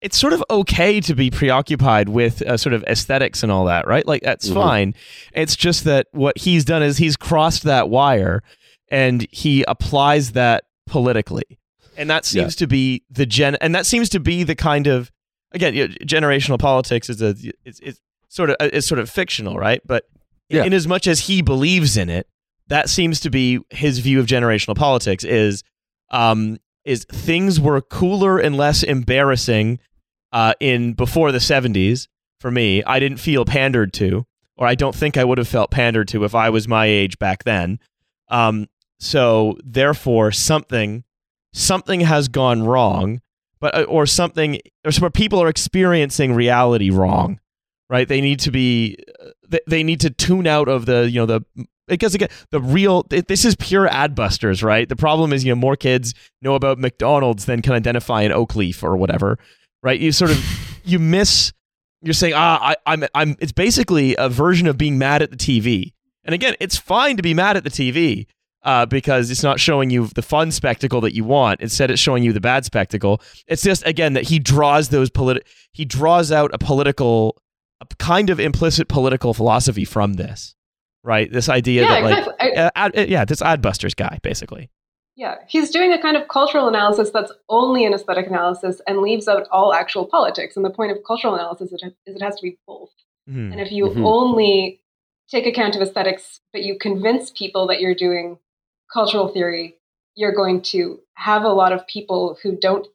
it's sort of okay to be preoccupied with uh, sort of aesthetics and all that, right? Like that's Mhm. fine. It's just that what he's done is he's crossed that wire and he applies that politically. And that seems to be the gen and that seems to be the kind of again, you know, generational politics is a it's, it's sort of it's sort of fictional, right? But Yeah. in as much as he believes in it, that seems to be his view of generational politics is um is things were cooler and less embarrassing uh, in before the 70s for me. I didn't feel pandered to, or I don't think I would have felt pandered to if I was my age back then. Um, so therefore, something something has gone wrong, but uh, or something or some people are experiencing reality wrong, right? They need to be uh, they, they need to tune out of the you know the because again the real this is pure adbusters right the problem is you know more kids know about mcdonald's than can identify an oak leaf or whatever right you sort of you miss you're saying ah I, i'm i'm it's basically a version of being mad at the tv and again it's fine to be mad at the tv uh, because it's not showing you the fun spectacle that you want. Instead, it's showing you the bad spectacle. It's just again that he draws those politi- he draws out a political, a kind of implicit political philosophy from this, right? This idea Yeah, that like exactly. I- uh, ad, yeah, this Adbusters guy, basically. Yeah, he's doing a kind of cultural analysis that's only an aesthetic analysis and leaves out all actual politics. And the point of cultural analysis is it has to be both. Mhm. And if you Mhm. only take account of aesthetics, but you convince people that you're doing cultural theory, you're going to have a lot of people who don't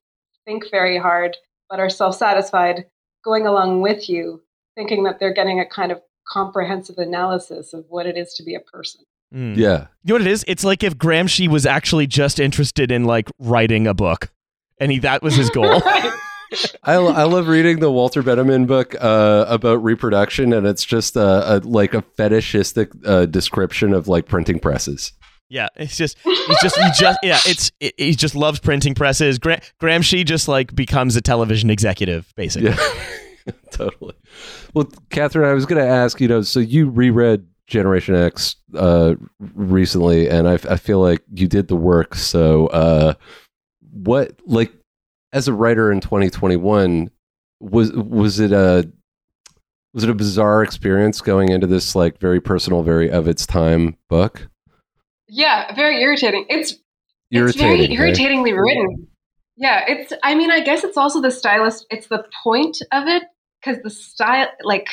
think very hard but are self satisfied going along with you, thinking that they're getting a kind of comprehensive analysis of what it is to be a person. Mm. Yeah. You know what it is? It's like if Gramsci was actually just interested in like writing a book, and he that was his goal. Right. I, I love reading the Walter Benjamin book uh, about reproduction, and it's just a, a like a fetishistic uh, description of like printing presses. Yeah, it's just he's just he just yeah, it's it, he just loves printing presses. Gra- Gramsci just like becomes a television executive, basically. Yeah, totally. Well, Catherine, I was going to ask, you know, so you reread Generation X uh, recently, and I, I feel like you did the work. So, uh, what, like, as a writer in 2021, was was it a was it a bizarre experience going into this like very personal, very of its time book? Yeah, very irritating. It's Irritating. It's very irritatingly written. Yeah, it's. I mean, I guess it's also the stylist. It's the point of it because the style, like,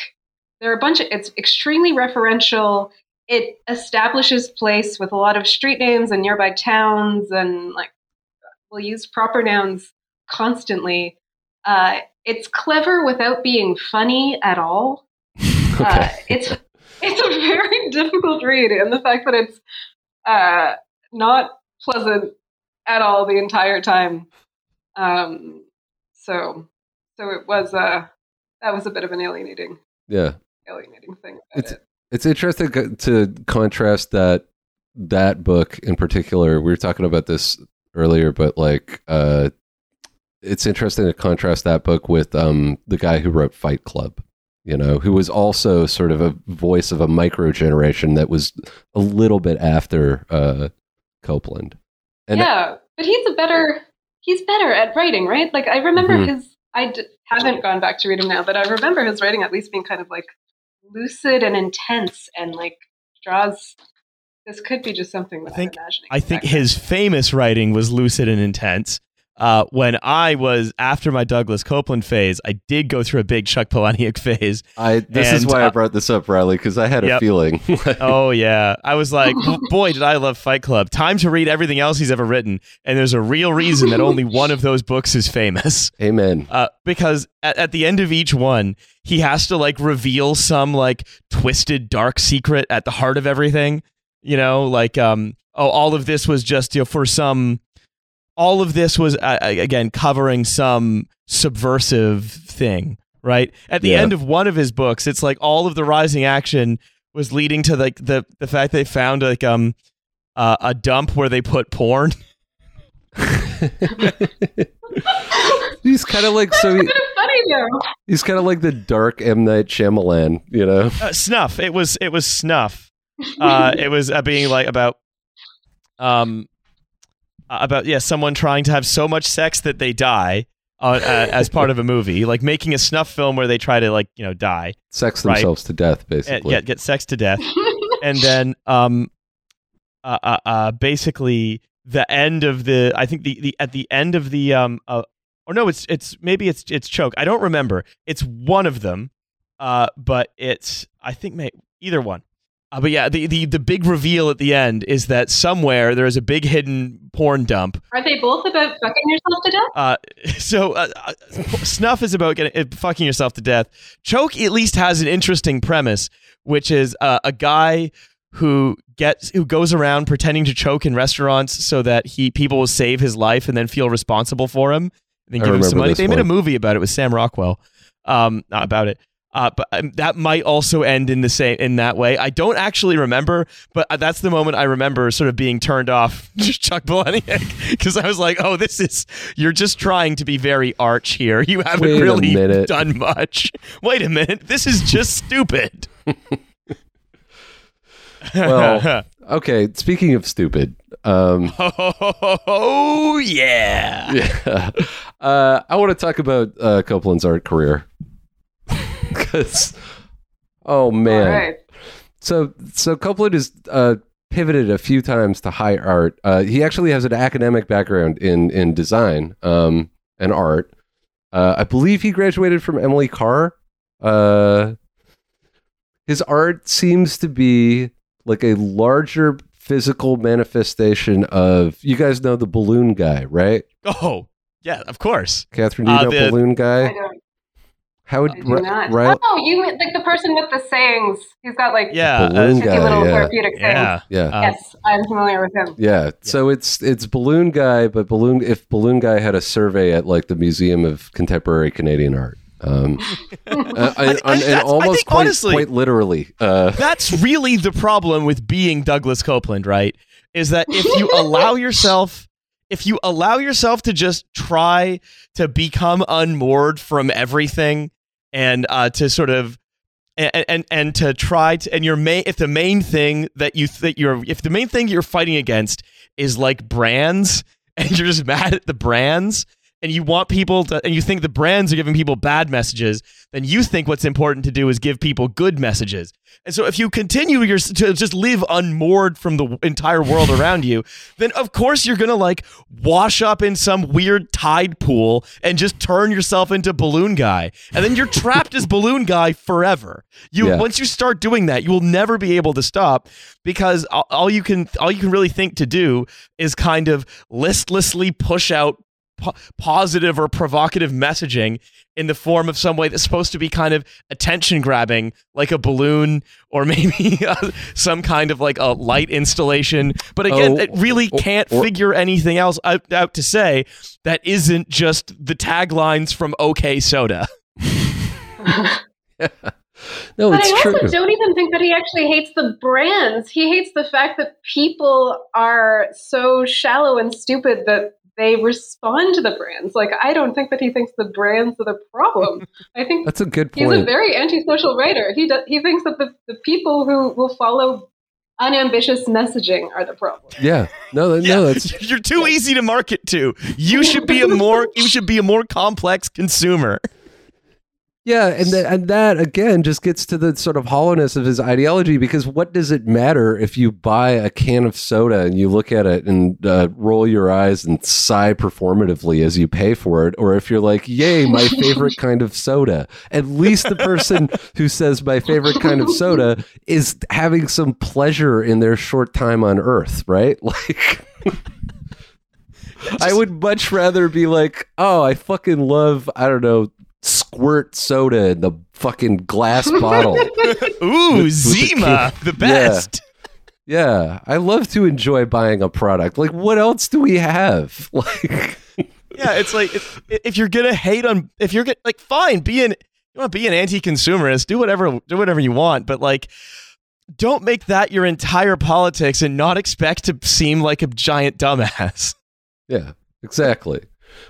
there are a bunch of. It's extremely referential. It establishes place with a lot of street names and nearby towns, and like, we'll use proper nouns constantly. Uh, it's clever without being funny at all. Uh, it's it's a very difficult read, and the fact that it's uh, not pleasant at all the entire time. Um, so, so it was uh, that was a bit of an alienating, yeah. Alienating thing. It's- it. It's interesting to contrast that that book in particular. We were talking about this earlier, but like, uh, it's interesting to contrast that book with um, the guy who wrote Fight Club. You know, who was also sort of a voice of a micro generation that was a little bit after uh, Coupland. And yeah, but he's a better he's better at writing, right? Like I remember Mhm. his. I d- haven't gone back to read him now, but I remember his writing at least being kind of like lucid and intense, and like draws. This could be just something that I think- I'm imagining. I think his famous writing was lucid and intense. Uh, when I was after my Douglas Coupland phase, I did go through a big Chuck Palahniuk phase. I this is why uh, I brought this up, Riley, because I had a feeling. Oh yeah, I was like, boy, did I love Fight Club. Time to read everything else he's ever written, and there's a real reason that only one of those books is famous. Amen. Uh, because at, at the end of each one, he has to like reveal some like twisted dark secret at the heart of everything. You know, like um, oh, all of this was just you know for some. All of this was uh, again covering some subversive thing, right? At the Yeah. end of one of his books, it's like all of the rising action was leading to like the the fact they found like um uh, a dump where they put porn. he's kind of like so. He, funny though. he's kind of like the dark M Night Shyamalan, you know. uh, snuff. It was it was snuff. Uh, it was uh, being like about um uh, about yeah someone trying to have so much sex that they die. uh, uh, as part of a movie, like making a snuff film where they try to like you know die, Sex Right. themselves to death, and, basically. yeah, get sex to death, and then um, uh, uh, uh, basically the end of the I think the, the at the end of the um, uh, or no, it's it's maybe it's it's choke. I don't remember. It's one of them, uh, but it's I think may either one. Uh, but yeah, the, the the big reveal at the end is that somewhere there is a big hidden porn dump Are they both about fucking yourself to death? uh, so uh, uh, snuff is about getting uh, fucking yourself to death. Choke at least has an interesting premise, which is uh, a guy who gets who goes around pretending to choke in restaurants so that he people will save his life and then feel responsible for him and then give him some money. this They made a movie about it with Sam Rockwell. Um, not about it. Uh, but um, that might also end in the same in that way. I don't actually remember, but uh, that's the moment I remember sort of being turned off Chuck Palahniuk because I was like, "Oh, this is you're just trying to be very arch here. You haven't Wait really done much. Wait a minute, this is just stupid." Well- Okay, speaking of stupid, um, oh yeah. yeah, uh, I want to talk about uh, Coupland's art career because, oh man, All right. So so Coupland is uh, pivoted a few times to high art. Uh, he actually has an academic background in in design um, and art. Uh, I believe he graduated from Emily Carr. Uh, his art seems to be like a larger physical manifestation of you guys know the balloon guy, right? Oh yeah, of course. Catherine, do you Uh, know the- balloon I guy? Don't. How would I do Ri- not. Ri- Oh, you mean like the person with the sayings? He's got like Yeah, Balloon uh, guy, little yeah. therapeutic sayings. yeah. yeah. Uh, yes, I'm familiar with him. Yeah. So it's it's Balloon Guy, but Balloon if Balloon Guy had a survey at like the Museum of Contemporary Canadian Art. Um, uh, and, I- and- and I almost think quite, honestly- quite literally. Uh, That's really the problem with being Douglas Coupland, right? Is that if you allow yourself if you allow yourself to just try to become unmoored from everything and uh, to sort of and, and and to try to and your main if the main thing that you that you're if the main thing you're fighting against is like brands and you're just mad at the brands and you want people to and you think the brands are giving people bad messages then you think what's important to do is give people good messages. And so if you continue your, to just live unmoored from the entire world around you then of course you're gonna like wash up in some weird tide pool and just turn yourself into balloon guy. And then you're trapped as balloon guy forever. You Yeah. once you start doing that you will never be able to stop because all you can all you can really think to do is kind of listlessly push out po- positive or provocative messaging in the form of some way that's supposed to be kind of attention grabbing like a balloon or maybe uh, some kind of like a light installation but again Oh, it really or- can't or- figure anything else out, out to say that isn't just the taglines from OK Soda. no, But it's I true. also don't even think that he actually hates the brands. He hates the fact that people are so shallow and stupid that they respond to the brands. Like, I don't think that he thinks the brands are the problem. I think That's a good he's a point. very antisocial writer. He does, he thinks that the, the people who will follow unambitious messaging are the problem. yeah. No, that- no, that's You're too easy to market to. You should be a more you should be a more complex consumer. Yeah, and that, and that again just gets to the sort of hollowness of his ideology because what does it matter if you buy a can of soda and you look at it and uh, roll your eyes and sigh performatively as you pay for it, or if you're like, "Yay, my favorite kind of soda"? At least the person who says my favorite kind of soda is having some pleasure in their short time on Earth, right? Like. I would much rather be like, oh, I fucking love, I don't know, squirt soda in the fucking glass bottle. Ooh, With- with the Zima, the best. Yeah, I love to enjoy buying a product. Like, what else do we have? Like, Yeah, it's like if, if you're gonna hate on if you're gonna like fine, be an you want to be an anti-consumerist, do whatever do whatever you want, but like don't make that your entire politics and not expect to seem like a giant dumbass. yeah, exactly.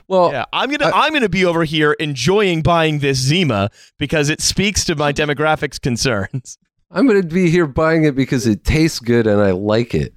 Well, Yeah, I'm gonna uh, I, am gonna be over here enjoying buying this Zima because it speaks to my demographics concerns. I'm going to be here buying it because it tastes good and I like it.